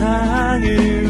세상을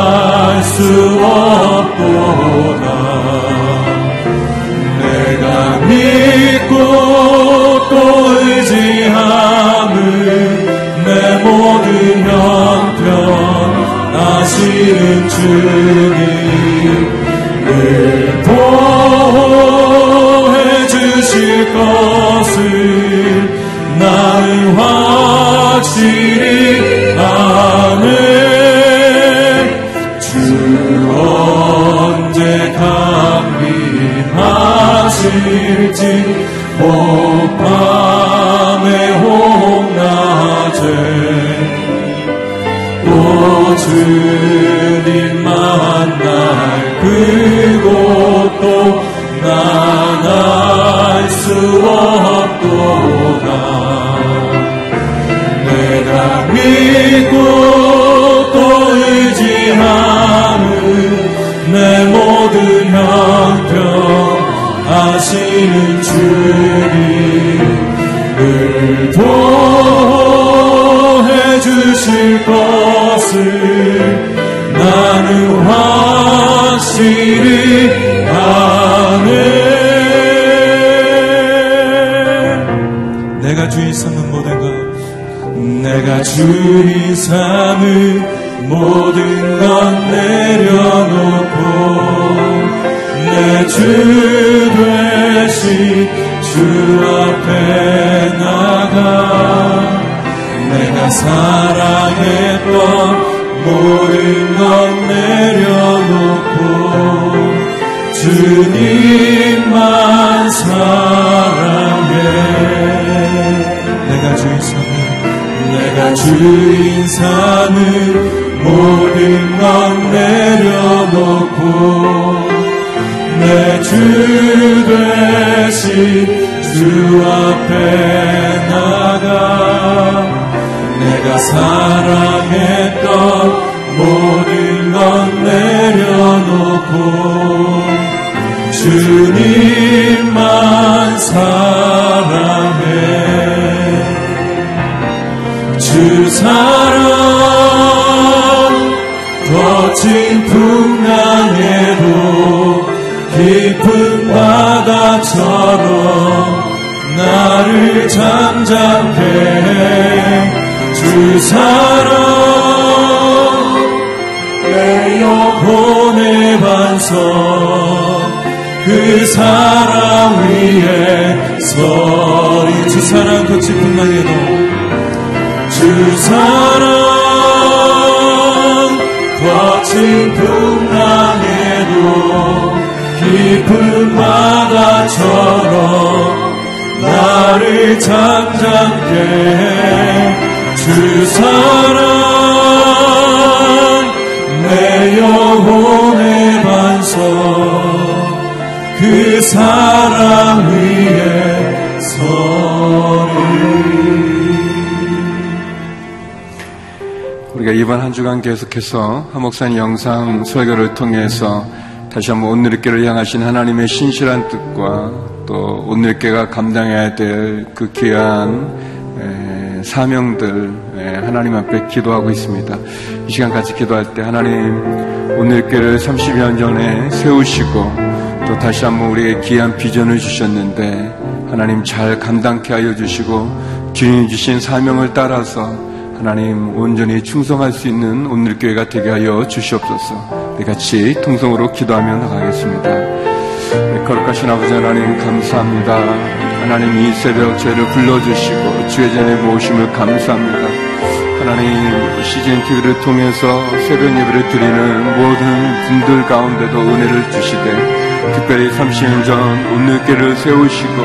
수없보다. 내가 믿고 또 의지함을 내 모든 형편 아시는 주님을 보호해 주실 것을 나는 확실히 Senhor. 려놓고 내 주 되신 주 앞에 나가 내가 사랑했던 모든 것 내려놓고 주인 삼은 모든 것 내려놓고 내주 되신 주 앞에 나가 내가 사랑했던 모든 것 내려놓고 주님만 사랑 거친 풍랑에도 깊은 바다처럼 나를 잠잠케 해주 사랑. 내 영혼의 반석 그 사랑 위에 서리 주 사랑 거친 풍랑에도 주 사랑 거친 풍랑에도 깊은 바다처럼 나를 잠잠게 주 사랑 이번 한 주간 계속해서 하목산 영상 설교를 통해서 다시 한번 오늘의교를 향하신 하나님의 신실한 뜻과 또 오늘교가 감당해야 될 그 귀한 사명들 하나님 앞에 기도하고 있습니다. 이 시간 같이 기도할 때 하나님 오늘교를 30년 전에 세우시고 또 다시 한번 우리의 귀한 비전을 주셨는데 하나님 잘 감당케 하여 주시고 주님 주신 사명을 따라서 하나님 온전히 충성할 수 있는 오늘 교회가 되게 하여 주시옵소서. 우리 같이 통성으로 기도하며 나가겠습니다. 네, 거룩하신 아버지 하나님 감사합니다. 하나님 이 새벽 저희를 불러주시고 주의 전에 모심을 감사합니다. 하나님 시즌 TV를 통해서 새벽 예배를 드리는 모든 분들 가운데도 은혜를 주시되 특별히 30년 전 오늘교를 세우시고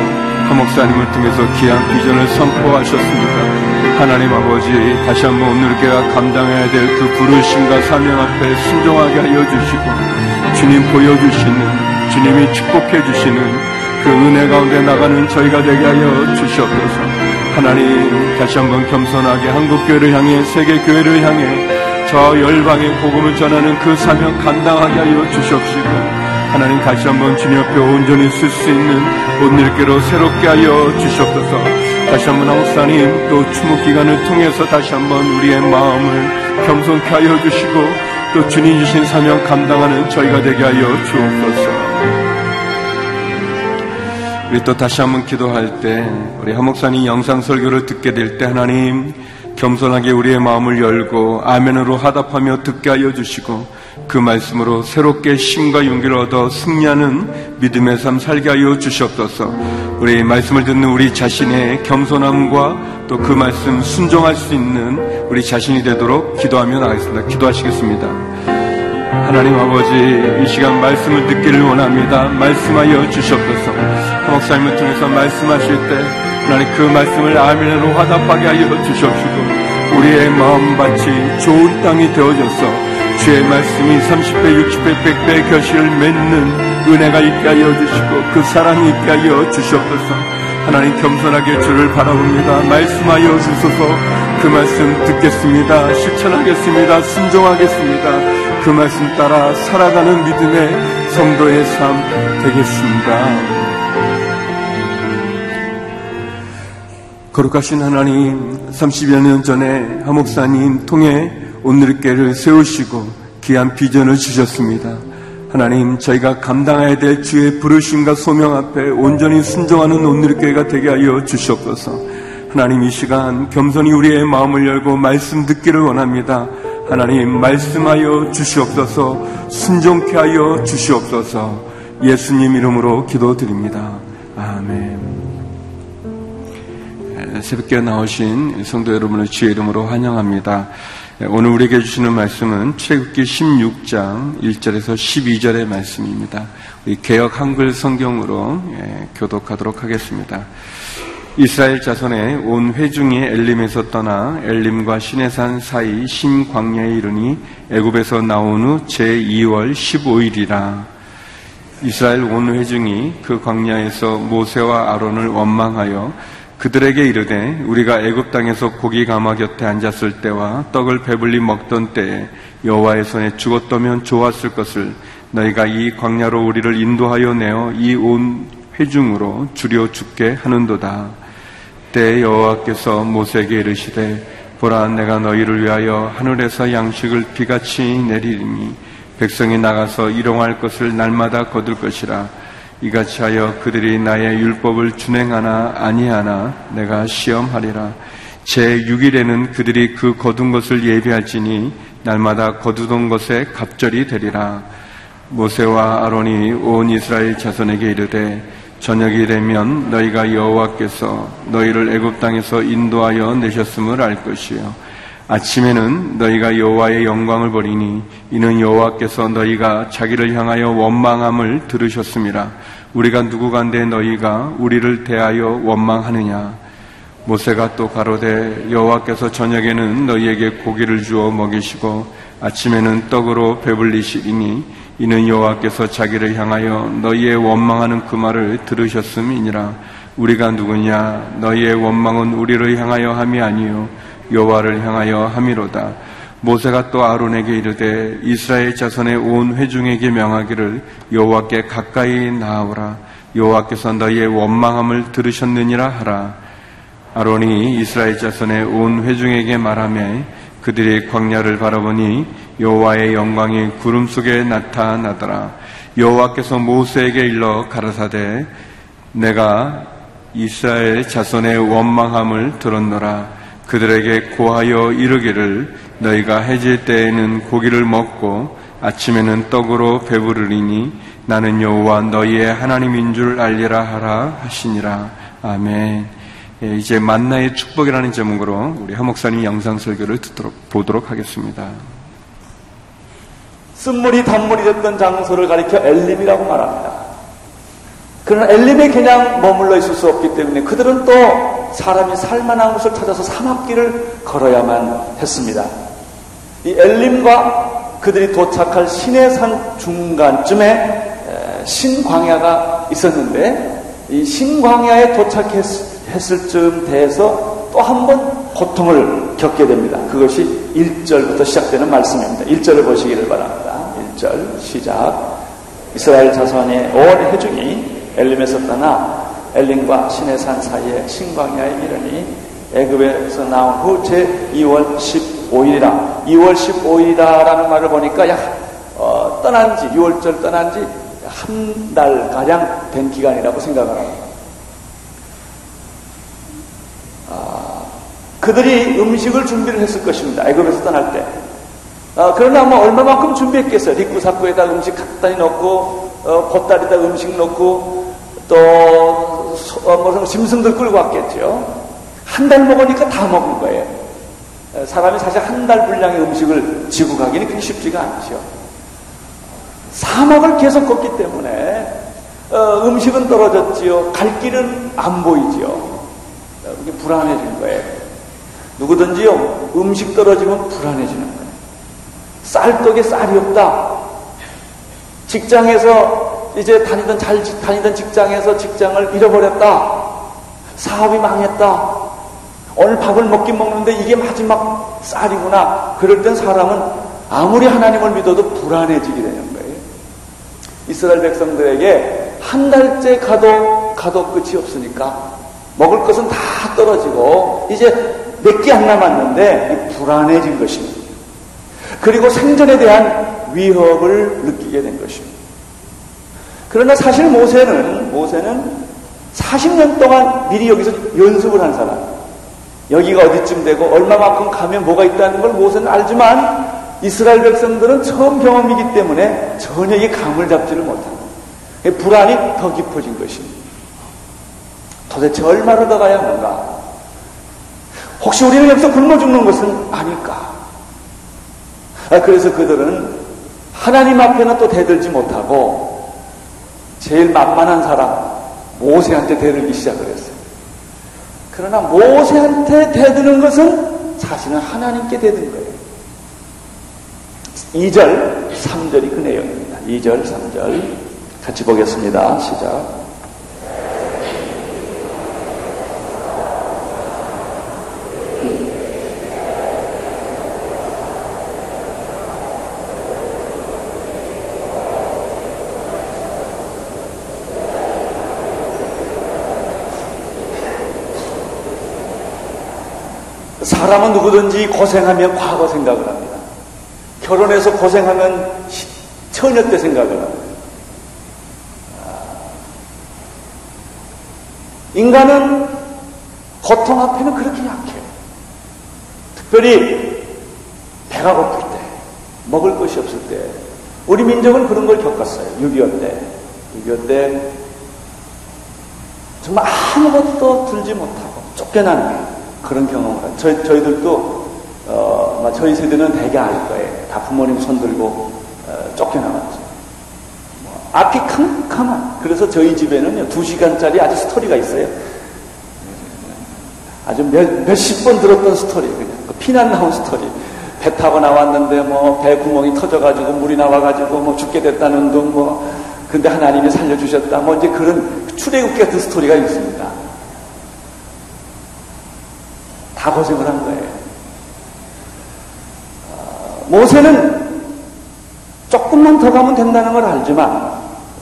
하목사님을 통해서 귀한 비전을 선포하셨습니다. 하나님 아버지 다시 한번 오늘 교회가 감당해야 될 그 부르심과 사명 앞에 순종하게 하여 주시고 주님 보여주시는 주님이 축복해 주시는 그 은혜 가운데 나가는 저희가 되게 하여 주시옵소서. 하나님 다시 한번 겸손하게 한국교회를 향해 세계교회를 향해 저 열방의 복음을 전하는 그 사명 감당하게 하여 주시옵시고 하나님 다시 한번 주님 앞에 온전히 쓸 수 있는 온일교로 새롭게 하여 주시옵소서 다시 한번 하목사님 또 추모 기간을 통해서 다시 한번 우리의 마음을 겸손케 하여 주시고 또 주님 주신 사명 감당하는 저희가 되게 하여 주옵소서. 우리 또 다시 한번 기도할 때 우리 하목사님 영상 설교를 듣게 될 때 하나님 겸손하게 우리의 마음을 열고 아멘으로 하답하며 듣게 하여 주시고 그 말씀으로 새롭게 힘과 용기를 얻어 승리하는 믿음의 삶 살게 하여 주시옵소서. 우리 말씀을 듣는 우리 자신의 겸손함과 또 그 말씀 순종할 수 있는 우리 자신이 되도록 기도하며 나가겠습니다. 기도하시겠습니다. 하나님 아버지 이 시간 말씀을 듣기를 원합니다. 말씀하여 주시옵소서. 목사님을 통해서 말씀하실 때 하나님 그 말씀을 아멘으로 화답하게 하여 주시옵시고 우리의 마음밭이 좋은 땅이 되어져서 주의 말씀이 30배, 60배, 100배 결실을 맺는 은혜가 있게 하여 주시고 그 사랑이 있게 하여 주시옵소서 하나님 겸손하게 주를 바라봅니다. 말씀하여 주소서 그 말씀 듣겠습니다. 실천하겠습니다. 순종하겠습니다. 그 말씀 따라 살아가는 믿음의 성도의 삶 되겠습니다. 거룩하신 하나님, 30여 년 전에 하목사님 통해 오늘교회를 세우시고 귀한 비전을 주셨습니다. 하나님, 저희가 감당해야 될 주의 부르심과 소명 앞에 온전히 순종하는 오늘교회가 되게 하여 주시옵소서. 하나님, 이 시간 겸손히 우리의 마음을 열고 말씀 듣기를 원합니다. 하나님, 말씀하여 주시옵소서, 순종케 하여 주시옵소서, 예수님 이름으로 기도드립니다. 아멘. 새벽에 나오신 성도 여러분을 주의 이름으로 환영합니다. 예, 오늘 우리에게 주시는 말씀은 최국기 16장 1절에서 12절의 말씀입니다. 개혁 한글 성경으로 예, 교독하도록 하겠습니다. 이스라엘 자손의 온 회중이 엘림에서 떠나 엘림과 시내산 사이 신광야에 이르니 애굽에서 나온 후 제2월 15일이라 이스라엘 온 회중이 그 광야에서 모세와 아론을 원망하여 그들에게 이르되 우리가 애굽 땅에서 고기 가마 곁에 앉았을 때와 떡을 배불리 먹던 때에 여호와의 손에 죽었다면 좋았을 것을 너희가 이 광야로 우리를 인도하여 내어 이 온 회중으로 줄여 죽게 하는도다. 때 여호와께서 모세에게 이르시되 보라 내가 너희를 위하여 하늘에서 양식을 비같이 내리니 백성이 나가서 일용할 것을 날마다 거둘 것이라 이같이 하여 그들이 나의 율법을 준행하나 아니하나 내가 시험하리라. 제 6일에는 그들이 그 거둔 것을 예비할지니 날마다 거두던 것에 갑절이 되리라. 모세와 아론이 온 이스라엘 자손에게 이르되 저녁이 되면 너희가 여호와께서 너희를 애굽 땅에서 인도하여 내셨음을 알 것이요 아침에는 너희가 여호와의 영광을 버리니 이는 여호와께서 너희가 자기를 향하여 원망함을 들으셨습니다. 우리가 누구간데 너희가 우리를 대하여 원망하느냐? 모세가 또 가로되 여호와께서 저녁에는 너희에게 고기를 주어 먹이시고 아침에는 떡으로 배불리시리니 이는 여호와께서 자기를 향하여 너희의 원망하는 그 말을 들으셨음이니라. 우리가 누구냐? 너희의 원망은 우리를 향하여 함이 아니요 여호와를 향하여 함이로다. 모세가 또 아론에게 이르되 이스라엘 자손의 온 회중에게 명하기를 여호와께 가까이 나아오라. 여호와께서 너희의 원망함을 들으셨느니라 하라. 아론이 이스라엘 자손의 온 회중에게 말하며 그들이 광야를 바라보니 여호와의 영광이 구름 속에 나타나더라. 여호와께서 모세에게 일러 가라사대 내가 이스라엘 자손의 원망함을 들었노라. 그들에게 고하여 이르기를 너희가 해질 때에는 고기를 먹고 아침에는 떡으로 배부르리니 나는 여호와 너희의 하나님인 줄 알리라 하라 하시니라. 아멘. 예, 이제 만나의 축복이라는 제목으로 우리 하목사님 영상 설교를 듣도록 보도록 하겠습니다. 쓴물이 단물이 됐던 장소를 가리켜 엘림이라고 말합니다. 그러나 엘림에 그냥 머물러 있을 수 없기 때문에 그들은 또 사람이 살만한 곳을 찾아서 사막길을 걸어야만 했습니다. 이 엘림과 그들이 도착할 시내산 중간쯤에 신광야가 있었는데 이 신광야에 도착했을 즈음 돼서 또 한 번 고통을 겪게 됩니다. 그것이 1절부터 시작되는 말씀입니다. 1절을 보시기를 바랍니다. 1절 시작 이스라엘 자손의 온 회중이 엘림에서 떠나 엘림과 시내산 사이에 신광야에 이르니 애굽에서 나온 후 제 2월 15일이라 2월 15일이라라는 말을 보니까 약 어, 떠난 지 6월절 떠난 지 한 달 가량 된 기간이라고 생각을 합니다. 아, 그들이 음식을 준비를 했을 것입니다. 애굽에서 떠날 때. 아, 그러나 뭐 얼마만큼 준비했겠어요. 뒷구사구에다 음식 갖다 넣고 어, 보따리에다 음식 넣고 또 어, 뭐 짐승들 끌고 왔겠죠. 한 달 먹으니까 다 먹은 거예요. 사람이 사실 한 달 분량의 음식을 지고 가기는 그렇게 쉽지가 않죠. 사막을 계속 걷기 때문에 어, 음식은 떨어졌지요. 갈 길은 안 보이지요. 어, 이게 불안해진 거예요. 누구든지요 음식 떨어지면 불안해지는 거예요. 쌀떡에 쌀이 없다. 직장에서 이제 다니던 잘 다니던 직장에서 직장을 잃어버렸다. 사업이 망했다. 오늘 밥을 먹긴 먹는데 이게 마지막 쌀이구나. 그럴 땐 사람은 아무리 하나님을 믿어도 불안해지게 되는 거예요. 이스라엘 백성들에게 한 달째 가도 가도 끝이 없으니까 먹을 것은 다 떨어지고 이제 몇 개 안 남았는데 불안해진 것입니다. 그리고 생존에 대한 위협을 느끼게 된 것입니다. 그러나 사실 모세는 모세는 40년 동안 미리 여기서 연습을 한 사람. 여기가 어디쯤 되고 얼마만큼 가면 뭐가 있다는 걸 모세는 알지만 이스라엘 백성들은 처음 경험이기 때문에 전혀 이 감을 잡지를 못합니다. 불안이 더 깊어진 것입니다. 도대체 얼마나 더 가야 하는가? 혹시 우리는 여기서 굶어 죽는 것은 아닐까? 아, 그래서 그들은 하나님 앞에는 또 대들지 못하고 제일 만만한 사람 모세한테 대들기 시작을 했어요. 그러나 모세한테 대드는 것은 사실은 하나님께 대든 거예요. 2절, 3절이 그 내용입니다. 2절, 3절 같이 보겠습니다. 시작. 사람은 누구든지 고생하면 과거 생각을 합니다. 결혼해서 고생하면 처녀 때 생각을 합니다. 인간은 고통 앞에는 그렇게 약해요. 특별히 배가 고플 때, 먹을 것이 없을 때, 우리 민족은 그런 걸 겪었어요. 6.25 때. 6.25 때 정말 아무것도 들지 못하고 쫓겨나는 그런 경험을 저희, 저희들도 어, 저희 세대는 대개 알 거예요. 다 부모님 손 들고 어, 쫓겨나갔죠. 뭐, 앞이 캄캄한. 그래서 저희 집에는요, 두 시간짜리 아주 스토리가 있어요. 아주 몇, 몇십 번 들었던 스토리. 그냥. 그 피난 나온 스토리. 배 타고 나왔는데 뭐 배 구멍이 터져가지고 물이 나와가지고 뭐 죽게 됐다는 둥 뭐. 근데 하나님이 살려주셨다. 뭐 이제 그런 출애굽기 같은 스토리가 있습니다. 다 고생을 한 거예요. 모세는 조금만 더 가면 된다는 걸 알지만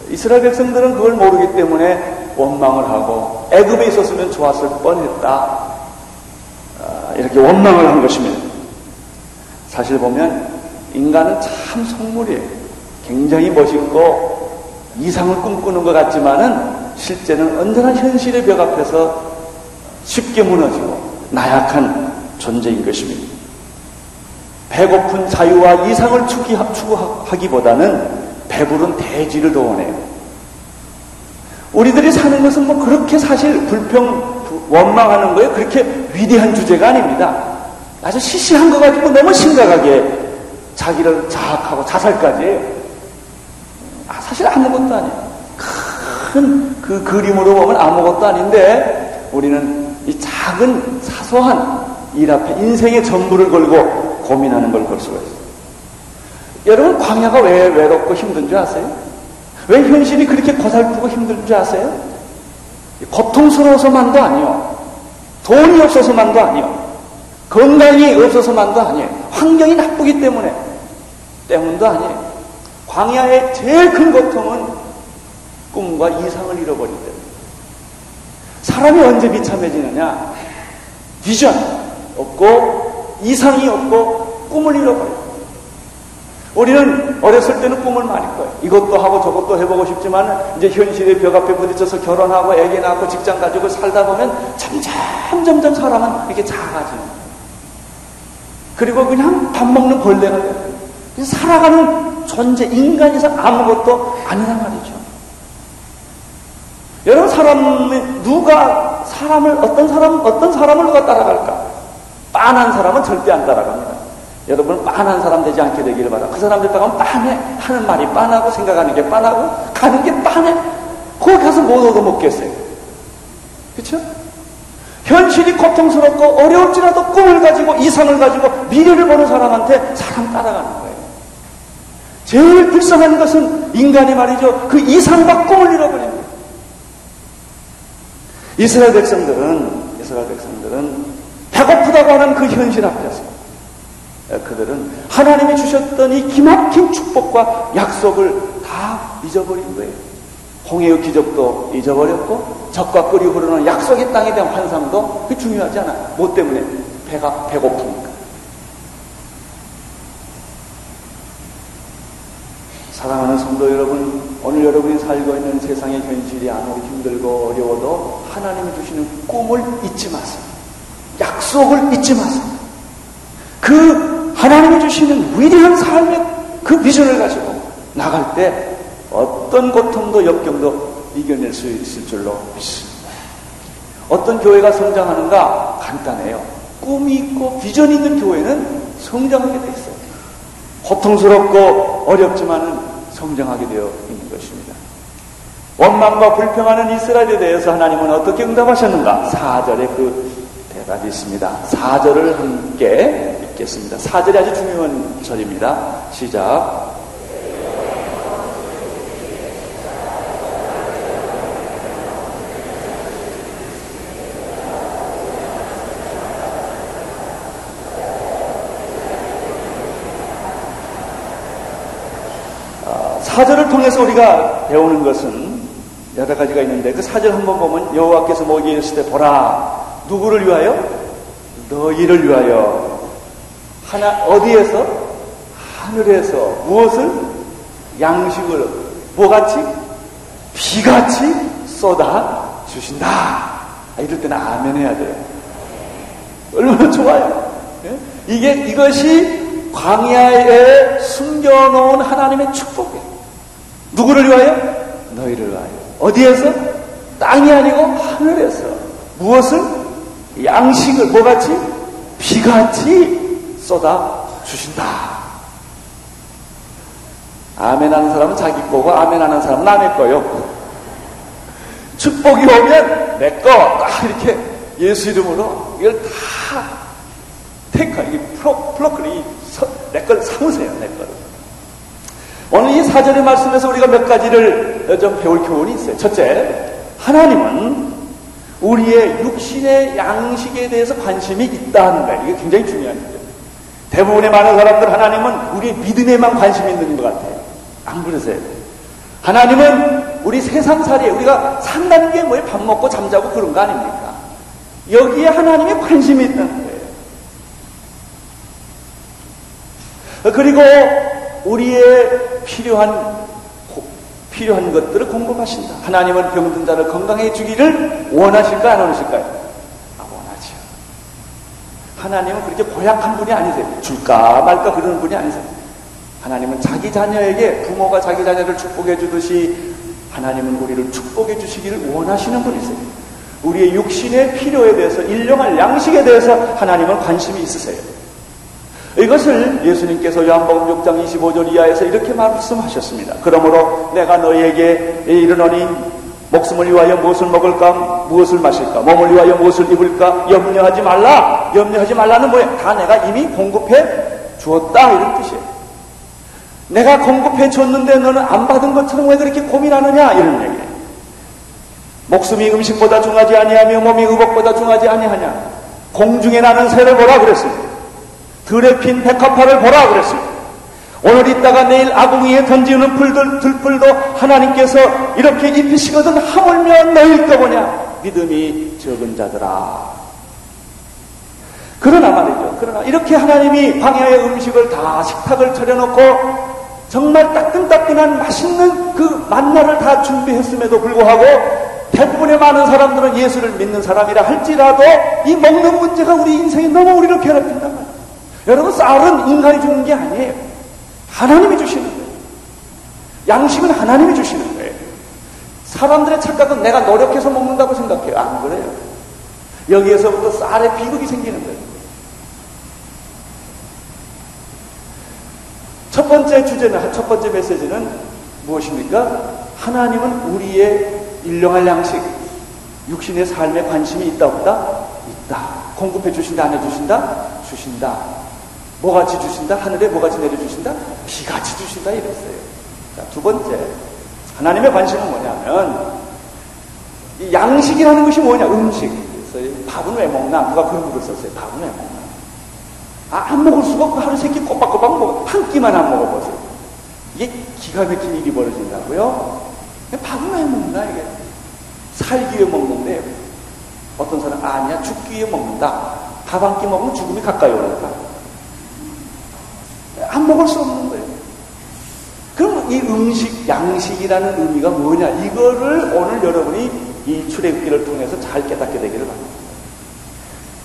이스라엘 백성들은 그걸 모르기 때문에 원망을 하고 애굽에 있었으면 좋았을 뻔했다. 아, 이렇게 원망을 한 것입니다. 사실 보면 인간은 참 속물이에요. 굉장히 멋있고 이상을 꿈꾸는 것 같지만은 실제는 언제나 현실의 벽 앞에서 쉽게 무너지고 나약한 존재인 것입니다. 배고픈 자유와 이상을 추구하기보다는 배부른 대지를 도원해요. 우리들이 사는 것은 뭐 그렇게 사실 불평, 원망하는 거에 그렇게 위대한 주제가 아닙니다. 아주 시시한 거 가지고 너무 심각하게 자기를 자학하고 자살까지 해요. 아, 사실 아무것도 아니에요. 큰 그 그림으로 보면 아무것도 아닌데 우리는 이 작은 사소한 일 앞에 인생의 전부를 걸고 고민하는 걸 볼 수가 있어요. 여러분, 광야가 왜 외롭고 힘든 줄 아세요? 왜 현실이 그렇게 고살프고 힘든 줄 아세요? 고통스러워서만도 아니요. 돈이 없어서만도 아니요. 건강이 없어서만도 아니에요. 환경이 나쁘기 때문에 때문도 아니에요. 광야의 제일 큰 고통은 꿈과 이상을 잃어버릴 때. 사람이 언제 비참해지느냐? 비전 없고 이상이 없고 꿈을 잃어버려요. 우리는 어렸을 때는 꿈을 많이 꿔요. 이것도 하고 저것도 해보고 싶지만 이제 현실의 벽 앞에 부딪혀서 결혼하고 애기 낳고 직장 가지고 살다 보면 점점 점점 사람은 이렇게 작아지는. 그리고 그냥 밥 먹는 벌레가 돼요. 살아가는 존재 인간이상 아무것도 아니란 말이죠. 여러분 사람이 누가 사람을 어떤 사람 어떤 사람을 누가 따라갈까? 빤한 사람은 절대 안 따라갑니다. 여러분 빤한 사람 되지 않게 되기를 바라. 그 사람들 따라가면 빤해 하는 말이 빤하고 생각하는 게 빤하고 가는 게 빤해. 거기 가서 못 얻어먹겠어요. 그렇죠? 현실이 고통스럽고 어려울지라도 꿈을 가지고 이상을 가지고 미래를 보는 사람한테 사람 따라가는 거예요. 제일 불쌍한 것은 인간이 말이죠. 그 이상과 꿈을 잃어버립니다. 이스라엘 백성들은 이스라엘 백성들은 배고프다고 하는 그 현실 앞에서 그들은 하나님이 주셨던 이 기막힌 축복과 약속을 다 잊어버린 거예요. 홍해의 기적도 잊어버렸고 적과 끓이 흐르는 약속의 땅에 대한 환상도 그 중요하지 않아. 뭐 때문에? 배가 배고프니까. 사랑하는 성도 여러분, 오늘 여러분이 살고 있는 세상의 현실이 아무리 힘들고 어려워도 하나님이 주시는 꿈을 잊지 마세요. 약속을 잊지 마세요. 그 하나님이 주시는 위대한 삶의 그 비전을 가지고 나갈 때 어떤 고통도 역경도 이겨낼 수 있을 줄로 믿습니다. 어떤 교회가 성장하는가 간단해요. 꿈이 있고 비전이 있는 교회는 성장하게 돼 있어요. 고통스럽고 어렵지만은 성장하게 되어 있는 것입니다. 원망과 불평하는 이스라엘에 대해서 하나님은 어떻게 응답하셨는가? 4절에 그 대답이 있습니다. 4절을 함께 읽겠습니다. 4절이 아주 중요한 절입니다. 시작. 사절을 통해서 우리가 배우는 것은 여러 가지가 있는데 그 사절 한번 보면 여호와께서 먹이 있을 때 보라 누구를 위하여? 너희를 위하여. 하나, 어디에서? 하늘에서. 무엇을? 양식을. 뭐같이? 비같이 쏟아 주신다. 아, 이럴 때는 아멘 해야 돼요. 얼마나 좋아요. 예? 이게, 이것이 광야에 숨겨놓은 하나님의 축복이에요. 누구를 위하여? 너희를 위하여. 어디에서? 땅이 아니고 하늘에서. 무엇을? 양식을 뭐같이? 비같이 쏟아 주신다. 아멘 하는 사람은 자기 거고 아멘 하는 사람은 남의 거요. 축복이 오면 내 거 딱 이렇게 예수 이름으로 이걸 다 테이크 이 플로 플로크를 내걸 삼으세요 내 거를. 오늘 이 사절의 말씀에서 우리가 몇 가지를 좀 배울 교훈이 있어요. 첫째, 하나님은 우리의 육신의 양식에 대해서 관심이 있다는 거예요. 이게 굉장히 중요한 거죠. 대부분의 많은 사람들 하나님은 우리의 믿음에만 관심이 있는 것 같아요. 안 그러세요? 하나님은 우리 세상살이에 우리가 산다는 게 뭐예요? 밥 먹고 잠자고 그런 거 아닙니까? 여기에 하나님이 관심이 있다는 거예요. 그리고 우리의 필요한 필요한 것들을 공급하신다. 하나님은 병든 자를 건강해 주기를 원하실까 안 원하실까요? 아, 원하죠. 하나님은 그렇게 고약한 분이 아니세요. 줄까 말까 그러는 분이 아니세요. 하나님은 자기 자녀에게 부모가 자기 자녀를 축복해 주듯이 하나님은 우리를 축복해 주시기를 원하시는 분이세요. 우리의 육신의 필요에 대해서 일용할 양식에 대해서 하나님은 관심이 있으세요. 이것을 예수님께서 요한복음 6장 25절 이하에서 이렇게 말씀하셨습니다. 그러므로 내가 너희에게 이르노니 목숨을 위하여 무엇을 먹을까 무엇을 마실까 몸을 위하여 무엇을 입을까 염려하지 말라 염려하지 말라는 뭐예요? 다 내가 이미 공급해 주었다 이런 뜻이에요. 내가 공급해 줬는데 너는 안 받은 것처럼 왜 그렇게 고민하느냐 이런 얘기예요. 목숨이 음식보다 중하지 아니하며 몸이 의복보다 중하지 아니하냐 공중에 나는 새를 보라 그랬습니다. 들에 핀 백합화를 보라 그랬습니다. 오늘 있다가 내일 아궁이에 던지는 풀들, 들풀도 하나님께서 이렇게 입히시거든 하물며 너일 거보냐 믿음이 적은 자들아. 그러나 말이죠. 그러나 이렇게 하나님이 광야의 음식을 다 식탁을 차려놓고 정말 따끈따끈한 맛있는 그 만나를 다 준비했음에도 불구하고 대부분의 많은 사람들은 예수를 믿는 사람이라 할지라도 이 먹는 문제가 우리 인생에 너무 우리를 말이에요. 여러분, 쌀은 인간이 주는 게 아니에요. 하나님이 주시는 거예요. 양식은 하나님이 주시는 거예요. 사람들의 착각은 내가 노력해서 먹는다고 생각해요. 안 그래요. 여기에서부터 쌀의 비극이 생기는 거예요. 첫 번째 주제는, 첫 번째 메시지는 무엇입니까? 하나님은 우리의 일용할 양식, 육신의 삶에 관심이 있다, 없다? 있다. 공급해 주신다, 안 해주신다? 주신다. 뭐같이 주신다? 하늘에 뭐같이 내려주신다? 비같이 주신다 이랬어요. 자, 두 번째. 하나님의 관심은 뭐냐면, 이 양식이라는 것이 뭐냐? 음식. 그래서 밥은 왜 먹나? 누가 그런 글을 썼어요. 밥은 왜 먹나? 아, 안 먹을 수가 없고 하루 세끼 꼬박꼬박 먹어. 한 끼만 안 먹어보세요. 이게 기가 막힌 일이 벌어진다고요? 밥은 왜 먹나, 이게? 살기 위해 먹는데, 어떤 사람, 아니야, 죽기 위해 먹는다. 밥 한 끼 먹으면 죽음이 가까이 오니까. 안 먹을 수 없는 거예요. 그럼 이 음식, 양식이라는 의미가 뭐냐? 이거를 오늘 여러분이 이 출애굽기를 통해서 잘 깨닫게 되기를 바랍니다.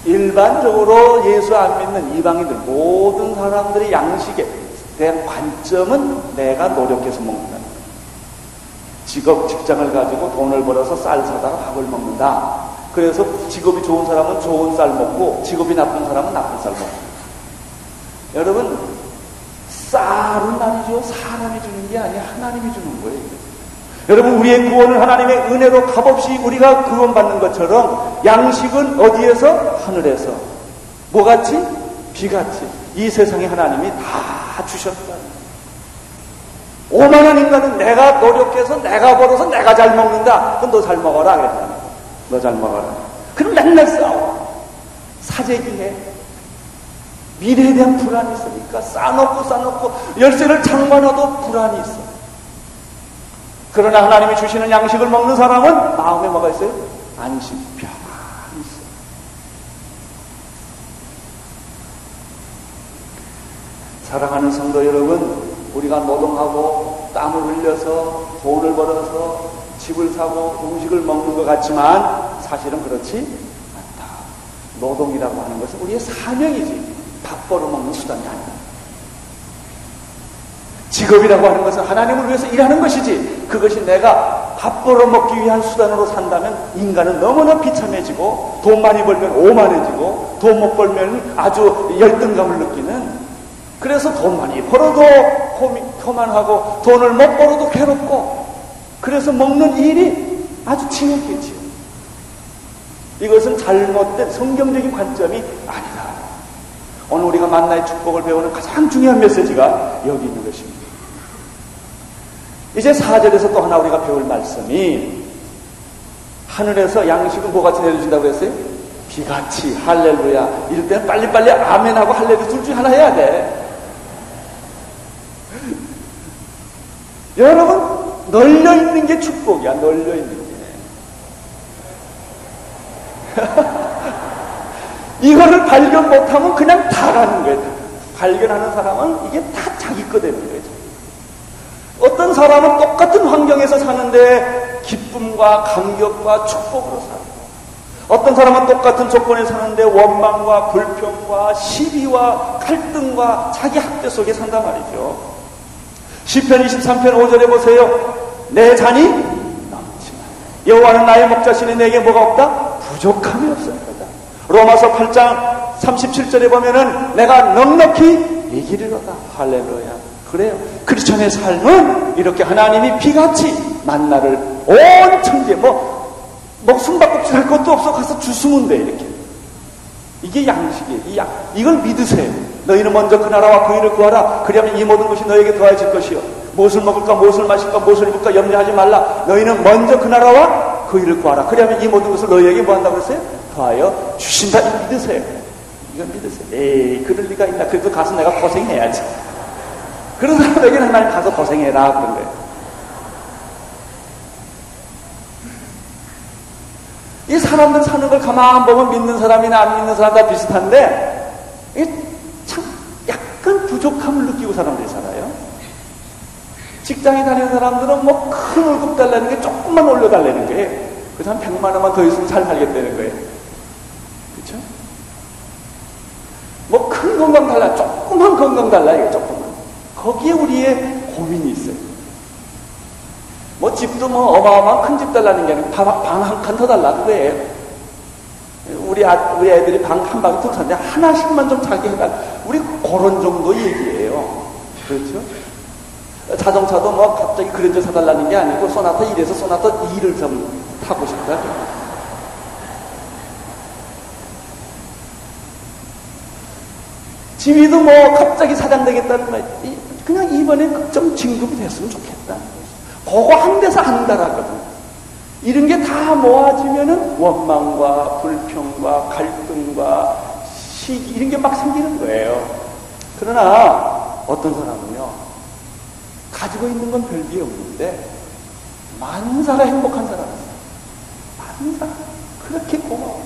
일반적으로 예수 안 믿는 이방인들 모든 사람들의 양식에 대한 관점은 내가 노력해서 먹는다. 직업, 직장을 가지고 돈을 벌어서 쌀 사다가 밥을 먹는다. 그래서 직업이 좋은 사람은 좋은 쌀 먹고 직업이 나쁜 사람은 나쁜 쌀 먹고. 여러분 쌀은 말이죠. 사람이 주는 게 아니라 하나님이 주는 거예요. 여러분, 우리의 구원을 하나님의 은혜로 값없이 우리가 구원받는 것처럼 양식은 어디에서? 하늘에서. 뭐같이? 비같이. 이 세상에 하나님이 다 주셨다. 오만한 인간은 내가 노력해서 내가 벌어서 내가 잘 먹는다. 그럼 너 잘 먹어라. 그랬잖아. 너잘 먹어라. 그럼 맨날 싸워. 사재기해. 미래에 대한 불안이 있으니까 싸놓고 싸놓고 열쇠를 장만해도 불안이 있어. 그러나 하나님이 주시는 양식을 먹는 사람은 마음에 뭐가 있어요? 안심, 평안이 있어. 사랑하는 성도 여러분, 우리가 노동하고 땀을 흘려서 돈을 벌어서 집을 사고 음식을 먹는 것 같지만 사실은 그렇지 않다. 노동이라고 하는 것은 우리의 사명이지 밥 벌어먹는 수단이 아니다. 직업이라고 하는 것은 하나님을 위해서 일하는 것이지 그것이 내가 밥 벌어먹기 위한 수단으로 산다면 인간은 너무나 비참해지고 돈 많이 벌면 오만해지고 돈 못 벌면 아주 열등감을 느끼는 그래서 돈 많이 벌어도 교만하고 돈을 못 벌어도 괴롭고 그래서 먹는 일이 아주 지옥이지요. 이것은 잘못된 성경적인 관점이 아니다. 오늘 우리가 만나의 축복을 배우는 가장 중요한 메시지가 여기 있는 것입니다. 이제 4절에서 또 하나 우리가 배울 말씀이 하늘에서 양식을 뭐같이 내려준다고 그랬어요? 비같이 할렐루야 이럴 때는 빨리빨리 아멘하고 할렐루야 둘 중에 하나 해야 돼 여러분 널려 있는 게 축복이야 널려 있는 게 이거를 발견 못하면 그냥 다 가는 거예요 발견하는 사람은 이게 다 자기 거 되는 거예요 어떤 사람은 똑같은 환경에서 사는데 기쁨과 감격과 축복으로 살고 어떤 사람은 똑같은 조건에 사는데 원망과 불평과 시비와 갈등과 자기 학대 속에 산단 말이죠. 10편 23편 5절에 보세요. 내 잔이 넘치만 여호와는 나의 목자신이 내게 뭐가 없다? 부족함이 없습니다. 로마서 8장 37절에 보면은 내가 넉넉히 이기리로다. 할렐루야. 그래요. 크리스천의 삶은 이렇게 하나님이 비같이 만나를 온 천재 뭐, 뭐 숨바꼭질 할 것도 없어 가서 주스면 돼 이렇게. 이게 양식이에요. 이 양, 이걸 믿으세요. 너희는 먼저 그 나라와 그 일을 구하라. 그리하면 이 모든 것이 너에게 더해질 것이요. 무엇을 먹을까, 무엇을 마실까, 무엇을 입을까 염려하지 말라. 너희는 먼저 그 나라와 그 일을 구하라. 그리하면 이 모든 것을 너희에게 뭐 한다고 그랬어요? 더하여 주신다. 믿으세요. 이건 믿으세요. 에이, 그럴 리가 있나. 그래도 가서 내가 고생해야지. 그런 사람에게는 하나님 가서 고생해라 그런 거예요. 이 사람들 사는 걸 가만 보면 믿는 사람이나 안 믿는 사람 다 비슷한데 참 약간 부족함을 느끼고 사람들이 살아요. 직장에 다니는 사람들은 뭐 큰 월급 달라는 게 조금만 올려달라는 거예요. 그 사람 100만 원만 더 있으면 잘 살겠다는 거예요. 그렇죠? 뭐 큰 건강 달라, 조금만 건강 달라, 이게 조금. 거기에 우리의 고민이 있어요. 뭐 집도 뭐 어마어마한 큰 집 달라는 게 아니고 방 한 칸 더 달라 그거예요. 우리, 아, 우리 애들이 방 한 방이 더 찼는데 하나씩만 좀 자기 해가 우리 그런 정도 얘기예요. 그렇죠? 자동차도 뭐 갑자기 그랜저 사달라는 게 아니고 소나타 1에서 소나타 2를 좀 타고 싶다. 지위도 뭐 갑자기 사장 되겠다는 말, 그냥 이번에 좀 진급이 됐으면 좋겠다. 그거 한 데서 한다라거든. 이런 게 다 모아지면은 원망과 불평과 갈등과 시기 이런 게 막 생기는 거예요. 그러나 어떤 사람은요 가지고 있는 건 별게 없는데 만사가 행복한 사람 있어요. 만사 그렇게 고마워.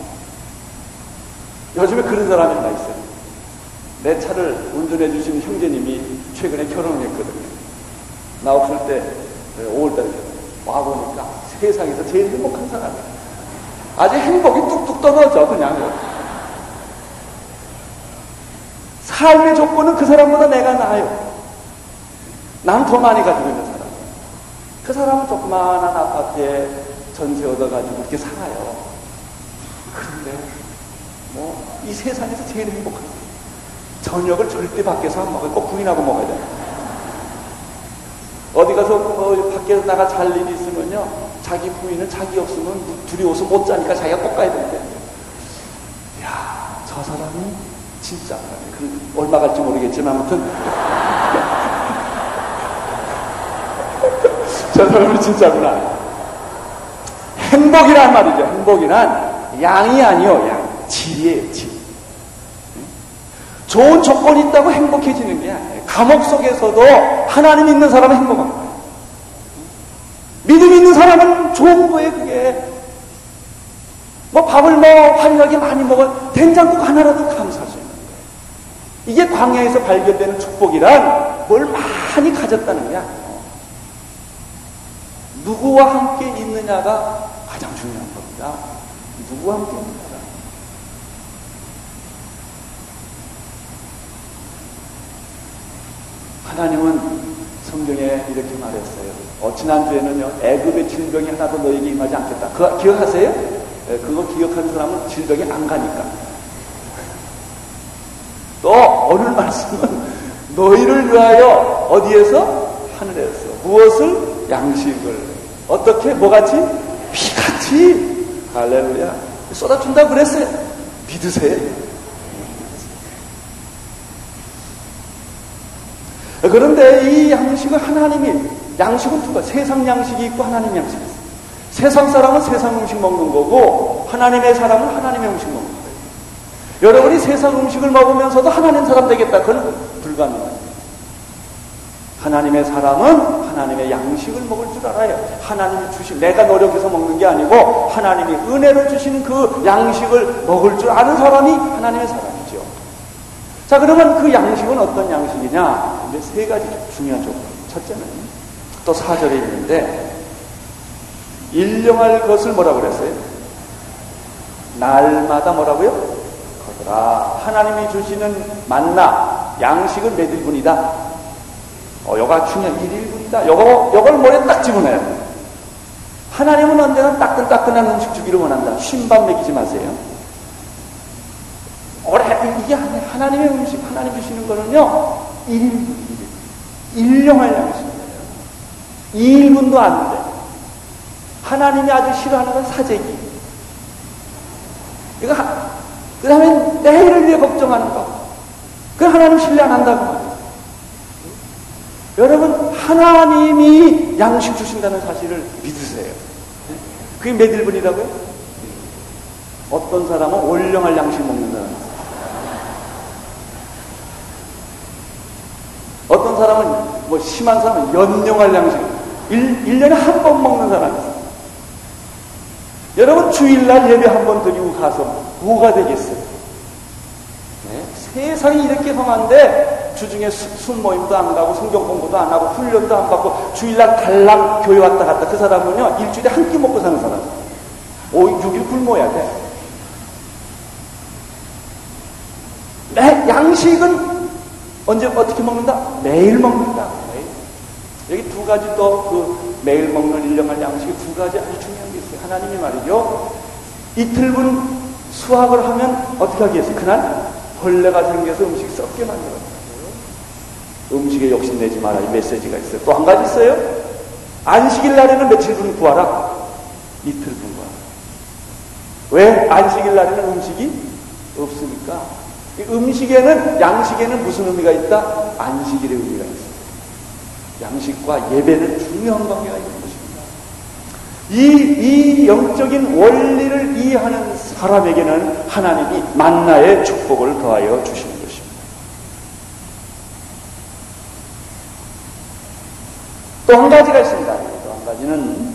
요즘에 그런 사람이 하나 있어요. 내 차를 운전해 주신 형제님이 최근에 결혼을 했거든요. 나 없을 때 5월달에 와 보니까 세상에서 제일 행복한 사람이야. 아주 행복이 뚝뚝 떨어져 그냥. 삶의 조건은 그 사람보다 내가 나아요. 난 더 많이 가지고 있는 사람. 그 사람은 조그마한 아파트에 전세 얻어가지고 이렇게 살아요. 그런데 뭐 이 세상에서 제일 행복한 사람. 저녁을 절대 밖에서 안 먹어요. 꼭 부인하고 먹어야 돼요. 어디 가서 뭐 밖에서 나가 잘 일이 있으면요. 자기 부인은 자기 없으면 두려워서 못 자니까 자기가 꼭 가야 되는데. 야, 저 사람이 진짜 그 얼마 갈지 모르겠지만 아무튼 저 사람이 진짜구나. 행복이란 말이죠. 행복이란 양이 아니요, 양. 질이에요, 질. 좋은 조건이 있다고 행복해지는 게 아니에요. 감옥 속에서도 하나님 있는 사람은 행복한 거예요. 믿음 있는 사람은 좋은 거예요, 그게. 뭐 밥을 뭐 화려하게 많이 먹어 된장국 하나라도 감사할 수 있는 거예요. 이게 광야에서 발견되는 축복이란 뭘 많이 가졌다는 게 아니에요. 누구와 함께 있느냐가 가장 중요한 겁니다. 누구와 함께 있는가? 하나님은 성경에 이렇게 말했어요. 어, 지난주에는요, 애굽의 질병이 하나도 너에게 임하지 않겠다. 그거 기억하세요? 예, 그거 기억하는 사람은 질병이 안 가니까. 또, 오늘 말씀은 너희를 위하여 어디에서? 하늘에서. 무엇을? 양식을. 어떻게? 뭐같이? 피같이. 할렐루야. 쏟아준다고 그랬어요. 믿으세요. 그런데 이 양식은 하나님이 양식은 두 가지 세상 양식이 있고 하나님 양식이 있어요. 세상 사람은 세상 음식 먹는 거고 하나님의 사람은 하나님의 음식 먹는 거예요. 여러분이 세상 음식을 먹으면서도 하나님 사람 되겠다. 그건 불가능합니다. 하나님의 사람은 하나님의 양식을 먹을 줄 알아요. 하나님이 주신 내가 노력해서 먹는 게 아니고 하나님이 은혜로 주신 그 양식을 먹을 줄 아는 사람이 하나님의 사람이죠. 자 그러면 그 양식은 어떤 양식이냐? 이제 세 가지 중요한 조건. 첫째는 또 사절에 있는데 일용할 것을 뭐라고 그랬어요? 날마다 뭐라고요? 거더라. 하나님이 주시는 만나 양식은 몇 일분이다? 어, 요가 중요한 1일분이다. 요거, 요걸 머리에 딱 집어넣어요. 하나님은 언제나 따끈따끈한 음식 주기를 원한다. 쉰밥 먹이지 마세요. 오래, 이게 하나님의 음식, 하나님 주시는 거는요, 1일분, 1일. 일용할 양식이에요. 2일분도 안 돼. 하나님이 아주 싫어하는 건 사재기. 이거, 그 다음에 내일을 위해 걱정하는 거. 그 하나님 신뢰 안 한다고 말이에요. 여러분, 하나님이 양식 주신다는 사실을 믿으세요. 그게 몇 일분이라고요? 어떤 사람은 올령할 양식 먹는 사람. 어떤 사람은, 뭐, 심한 사람은 연령할 양식. 1, 1년에 한 번 먹는 사람이 있어요. 여러분, 주일날 예배 한 번 드리고 가서 뭐가 되겠어요? 네? 세상이 이렇게 성한데, 주중에 순모임도 안 가고 성경 공부도 안 하고 훈련도 안 받고 주일날 달랑 교회 왔다 갔다 그 사람은요 일주일에 한 끼 먹고 사는 사람 5, 6일 굶어야 돼 매, 양식은 언제 어떻게 먹는다? 매일 먹는다. 여기 두 가지 또 그 매일 먹는 일령할 양식이 두 가지 아주 중요한 게 있어요 하나님이 말이죠 이틀분 수학을 하면 어떻게 하겠어요? 그날 벌레가 생겨서 음식 썩게 만들어요 음식에 욕심내지 마라 이 메시지가 있어요. 또 한 가지 있어요. 안식일 날에는 며칠분 구하라. 이틀분 구하라. 왜 안식일 날에는 음식이 없으니까. 음식에는 양식에는 무슨 의미가 있다? 안식일의 의미가 있어요. 양식과 예배는 중요한 관계가 있는 것입니다. 이, 이 영적인 원리를 이해하는 사람에게는 하나님이 만나의 축복을 더하여 주십니다. 또 한 가지가 있습니다. 또 한 가지는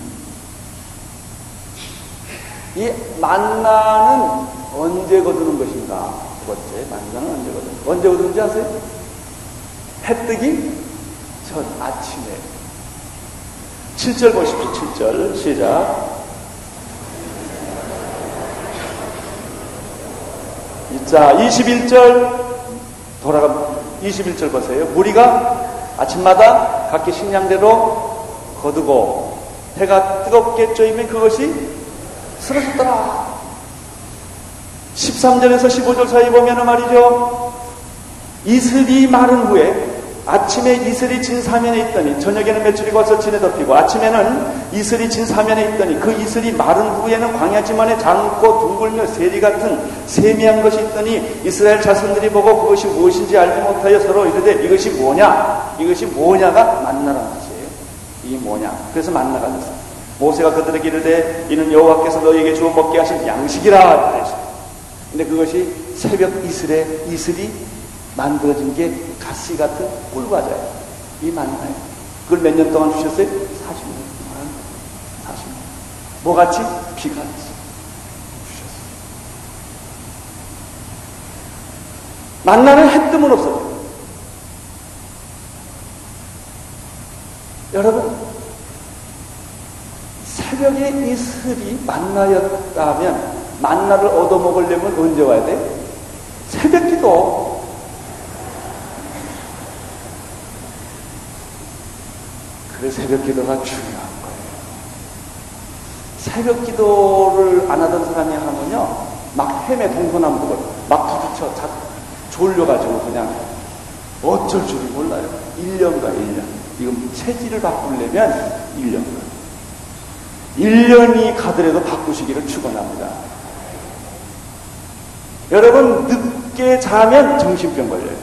이 만나는 언제 거두는 것인가? 두 번째, 만나는 언제 거두는 언제 거두는지 아세요? 해 뜨기 전 아침에 7절 보십시오. 7절 시작. 자, 21절 돌아가 21절 보세요. 무리가 아침마다 각기 식량대로 거두고 해가 뜨겁게 쪄이면 그것이 쓰러졌더라. 13절에서 15절 사이 보면 말이죠. 이슬이 마른 후에 아침에 이슬이 진 사면에 있더니 저녁에는 메추리 걸서 진에 덮이고 아침에는 이슬이 진 사면에 있더니 그 이슬이 마른 후에는 광야 지만에 장고 둥글며 세리 같은 세미한 것이 있더니 이스라엘 자손들이 보고 그것이 무엇인지 알지 못하여 서로 이르되 이것이 뭐냐? 이것이 뭐냐가 만나라는 것이에요. 이게 뭐냐? 그래서 만나가 됐어요. 모세가 그들에게 이르되 이는 여호와께서 너희에게 주어 먹게 하신 양식이라 그랬어요 근데 그것이 새벽 이슬에 이슬이 만들어진 게 가시 같은 꿀과자예요. 이 만나요. 그걸 몇 년 동안 주셨어요? 40년 동안. 40년. 뭐같이? 비같이 주셨어요. 만나는 해 뜸은 없어요. 여러분, 새벽에 이슬이 만나였다면 만나를 얻어먹으려면 언제 와야 돼? 새벽 기도. 그래 새벽 기도가 중요한 거예요. 새벽 기도를 안 하던 사람이 하면요, 막 헤매 동서남북을 막 부딪혀 자, 졸려가지고 그냥 어쩔 줄을 몰라요. 1년과 1년. 이건 체질을 바꾸려면 1년. 1년이 가더라도 바꾸시기를 축원합니다. 여러분 늦게 자면 정신병 걸려요.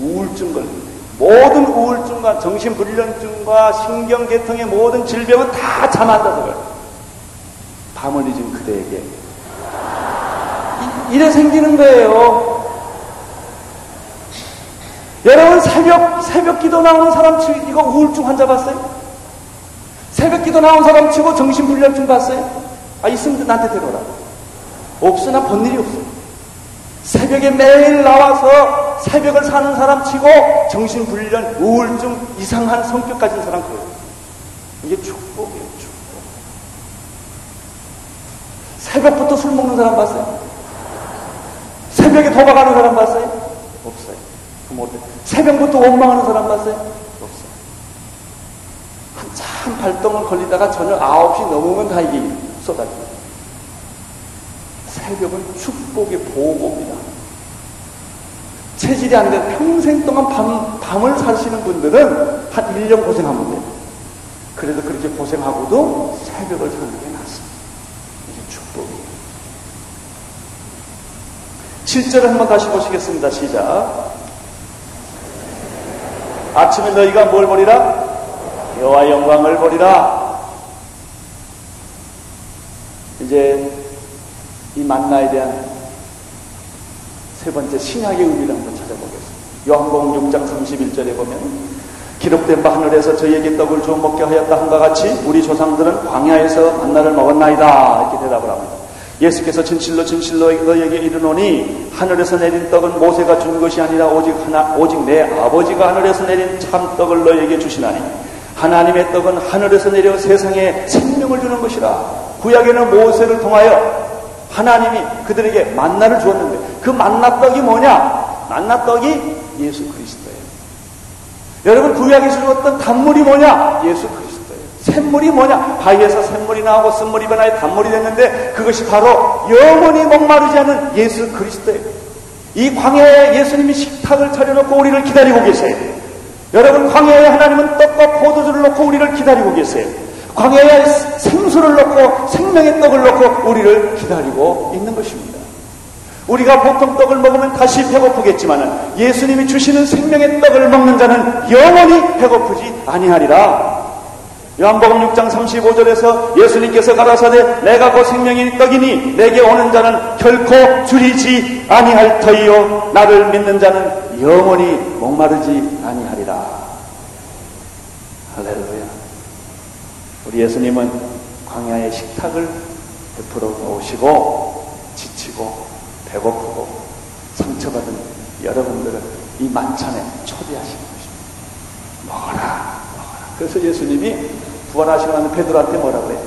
우울증 걸려요. 모든 우울증과 정신불련증과 신경계통의 모든 질병은 다 잠 안 자서 그래요. 밤을 잊은 그대에게. 이래 생기는 거예요. 여러분 새벽 새벽 기도 나오는 사람 치고 이거 우울증 환자 봤어요? 새벽 기도 나온 사람 치고 정신불량증 봤어요? 아 있으면 나한테 데려라. 없으나 본 일이 없어요. 새벽에 매일 나와서 새벽을 사는 사람 치고 정신불련, 우울증, 이상한 성격 가진 사람 그래요. 이게 축복이에요, 축복. 새벽부터 술 먹는 사람 봤어요? 새벽에 도박하는 사람 봤어요? 없어요. 그 못해. 새벽부터 원망하는 사람 봤어요? 없어요. 한참 발동을 걸리다가 저녁 9시 넘으면 다 이게 쏟아집니다. 새벽은 축복의 보고입니다. 체질이 안 돼. 평생 동안 밤, 밤을 사시는 분들은 한 1년 고생하면 돼요. 그래도 그렇게 고생하고도 새벽을 사는 게 낫습니다. 이게 축복이에요. 7절을 한번 다시 보시겠습니다. 시작. 아침에 너희가 뭘 보리라? 여호와 영광을 보리라. 이제 이 만나에 대한 세 번째 신약의 의미를 한번 찾아보겠습니다. 요한복음 6장 31절에 보면 기록된 바 하늘에서 저희에게 떡을 주어 먹게 하였다 한과 같이 우리 조상들은 광야에서 만나를 먹었나이다 이렇게 대답을 합니다. 예수께서 진실로 진실로 너희에게 이르노니 하늘에서 내린 떡은 모세가 준 것이 아니라 오직 하나 오직 내 아버지가 하늘에서 내린 참 떡을 너희에게 주시나니 하나님의 떡은 하늘에서 내려 세상에 생명을 주는 것이라 구약에는 모세를 통하여 하나님이 그들에게 만나를 주었는데 그 만나 떡이 뭐냐? 만나 떡이 예수 그리스도예요. 여러분 구약에 주었던 단물이 뭐냐? 예수 그리스도. 샘물이 뭐냐? 바위에서 샘물이 나오고 쓴물이 변하여 단물이 됐는데 그것이 바로 영원히 목마르지 않은 예수 그리스도예요. 이 광야에 예수님이 식탁을 차려놓고 우리를 기다리고 계세요. 여러분 광야에 하나님은 떡과 포도주를 놓고 우리를 기다리고 계세요. 광야에 생수를 놓고 생명의 떡을 놓고 우리를 기다리고 있는 것입니다. 우리가 보통 떡을 먹으면 다시 배고프겠지만 예수님이 주시는 생명의 떡을 먹는 자는 영원히 배고프지 아니하리라. 요한복음 6장 35절에서 예수님께서 가라사대 내가 그 생명의 떡이니 내게 오는 자는 결코 줄이지 아니할 터이요 나를 믿는 자는 영원히 목마르지 아니하리라. 할렐루야. 우리 예수님은 광야의 식탁을 베풀어 놓으시고 지치고 배고프고 상처받은 여러분들을 이 만찬에 초대하시는 것입니다. 먹어라. 그래서 예수님이 부활하시고 나면 베드로한테 뭐라 그래?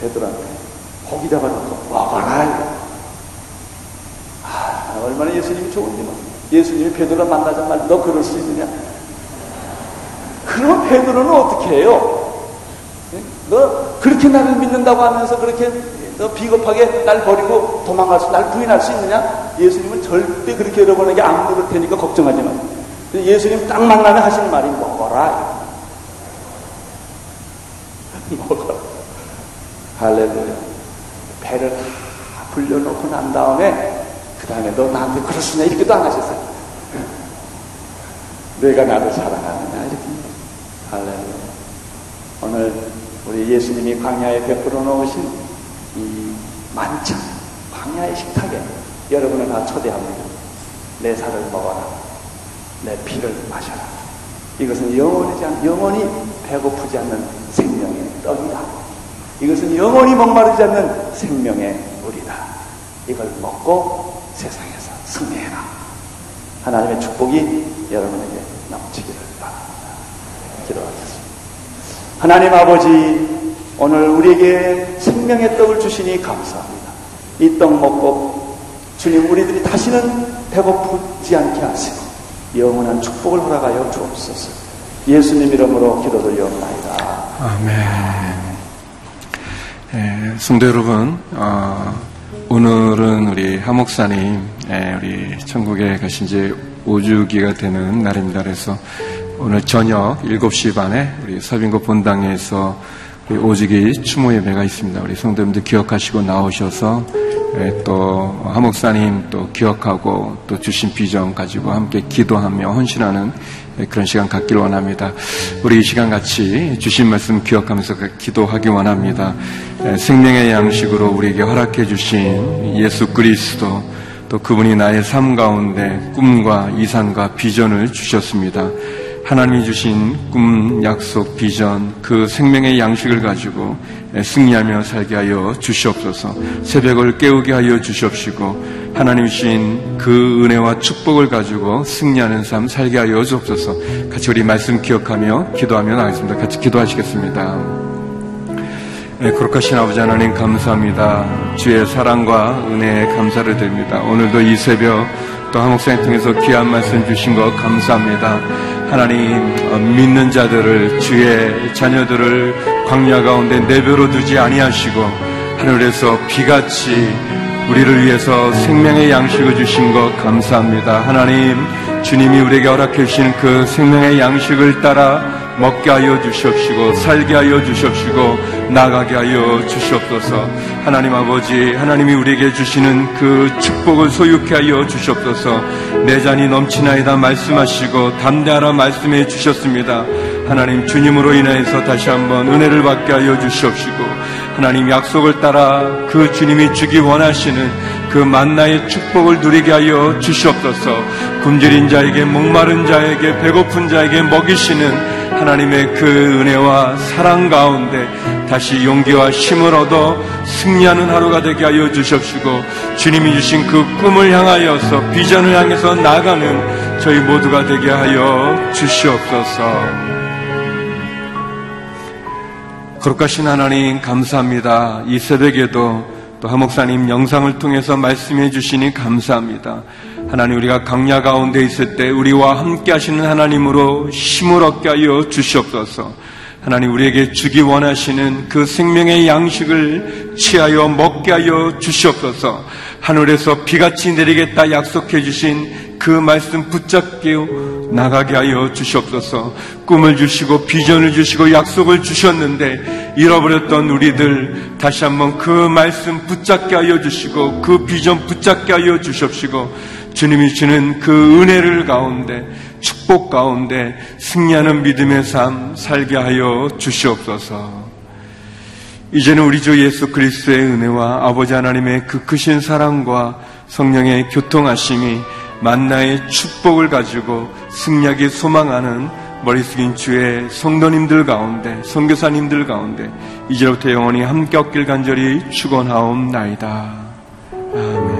베드로한테 고기 잡아놓고 먹어라. 아, 얼마나 예수님이 좋은지 뭐. 예수님이 베드로 만나자마자 너 그럴 수 있느냐? 그럼 베드로는 어떻게 해요? 너 그렇게 나를 믿는다고 하면서 그렇게 너 비겁하게 날 버리고 도망갈 수, 날 부인할 수 있느냐? 예수님은 절대 그렇게 여러분에게 안 물을 테니까 걱정하지 마세요. 예수님 딱 만나면 하시는 말이 먹어라. 먹어라. 할렐루야. 배를 다 불려놓고 난 다음에 그 다음에 너 나한테 그럴 수냐 이렇게도 안 하셨어요. 내가 나를 사랑하느냐 이렇게. 할렐루야. 오늘 우리 예수님이 광야에 베풀어 놓으신 이 만찬, 광야의 식탁에 여러분을 다 초대합니다. 내 살을 먹어라. 내 피를 마셔라. 이것은 영원히, 영원히 배고프지 않는 생명의 떡이다. 이것은 영원히 목마르지 않는 생명의 물이다. 이걸 먹고 세상에서 승리해라. 하나님의 축복이 여러분에게 넘치기를 바랍니다. 기도하겠습니다. 하나님 아버지, 오늘 우리에게 생명의 떡을 주시니 감사합니다. 이 떡 먹고 주님 우리들이 다시는 배고프지 않게 하시고 영원한 축복을 허락하여 주옵소서. 예수님 이름으로 기도드리옵나이다. 아멘. 예, 성도 여러분, 어, 오늘은 우리 하목사님, 예, 우리 천국에 가신 지 5주기가 되는 날입니다. 그래서 오늘 저녁 7시 반에 우리 서빙고 본당에서 우리 오직이 추모 예배가 있습니다. 우리 성도님들 기억하시고 나오셔서 예, 또 하목사님 또 기억하고 또 주신 비전 가지고 함께 기도하며 헌신하는 예, 그런 시간 갖길 원합니다. 우리 이 시간 같이 주신 말씀 기억하면서 기도하기 원합니다. 예, 생명의 양식으로 우리에게 허락해 주신 예수 그리스도 또 그분이 나의 삶 가운데 꿈과 이상과 비전을 주셨습니다. 하나님이 주신 꿈, 약속, 비전, 그 생명의 양식을 가지고 승리하며 살게 하여 주시옵소서. 새벽을 깨우게 하여 주시옵시고 하나님 주신 그 은혜와 축복을 가지고 승리하는 삶 살게 하여 주옵소서. 같이 우리 말씀 기억하며 기도하며 나가겠습니다. 같이 기도하시겠습니다. 네, 거룩하신 아버지 하나님 감사합니다. 주의 사랑과 은혜에 감사를 드립니다. 오늘도 이 새벽 또 한목사님 통해서 귀한 말씀 주신 것 감사합니다. 하나님 어, 믿는 자들을 주의 자녀들을 광야 가운데 내버려 두지 아니하시고 하늘에서 비같이 우리를 위해서 생명의 양식을 주신 것 감사합니다. 하나님 주님이 우리에게 허락해 주시는 그 생명의 양식을 따라 먹게 하여 주시옵시고 살게 하여 주시옵시고 나가게 하여 주시옵소서. 하나님 아버지 하나님이 우리에게 주시는 그 축복을 소유케 하여 주시옵소서. 내 잔이 넘치나이다 말씀하시고 담대하라 말씀해 주셨습니다. 하나님 주님으로 인하여서 다시 한번 은혜를 받게 하여 주시옵시고 하나님 약속을 따라 그 주님이 주기 원하시는 그 만나의 축복을 누리게 하여 주시옵소서. 굶주린 자에게 목마른 자에게 배고픈 자에게 먹이시는 하나님의 그 은혜와 사랑 가운데 다시 용기와 힘을 얻어 승리하는 하루가 되게 하여 주십시고 주님이 주신 그 꿈을 향하여서 비전을 향해서 나가는 저희 모두가 되게 하여 주시옵소서. 거룩하신 하나님 감사합니다. 이 새벽에도 또 하목사님 영상을 통해서 말씀해 주시니 감사합니다. 하나님 우리가 강야 가운데 있을 때 우리와 함께 하시는 하나님으로 힘을 얻게 하여 주시옵소서. 하나님 우리에게 주기 원하시는 그 생명의 양식을 취하여 먹게 하여 주시옵소서. 하늘에서 비같이 내리겠다 약속해 주신 그 말씀 붙잡게 나가게 하여 주시옵소서. 꿈을 주시고 비전을 주시고 약속을 주셨는데 잃어버렸던 우리들 다시 한번 그 말씀 붙잡게 하여 주시고 그 비전 붙잡게 하여 주십시고 주님이 주는 그 은혜를 가운데 축복 가운데 승리하는 믿음의 삶 살게 하여 주시옵소서. 이제는 우리 주 예수 그리스도의 은혜와 아버지 하나님의 그 크신 사랑과 성령의 교통하심이 만나의 축복을 가지고 승리하게 소망하는 머리 숙인 주의 성도님들 가운데 성교사님들 가운데 이제부터 영원히 함께 없길 간절히 축원하옵나이다. 아멘.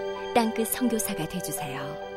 땅끝 성교사가 되주세요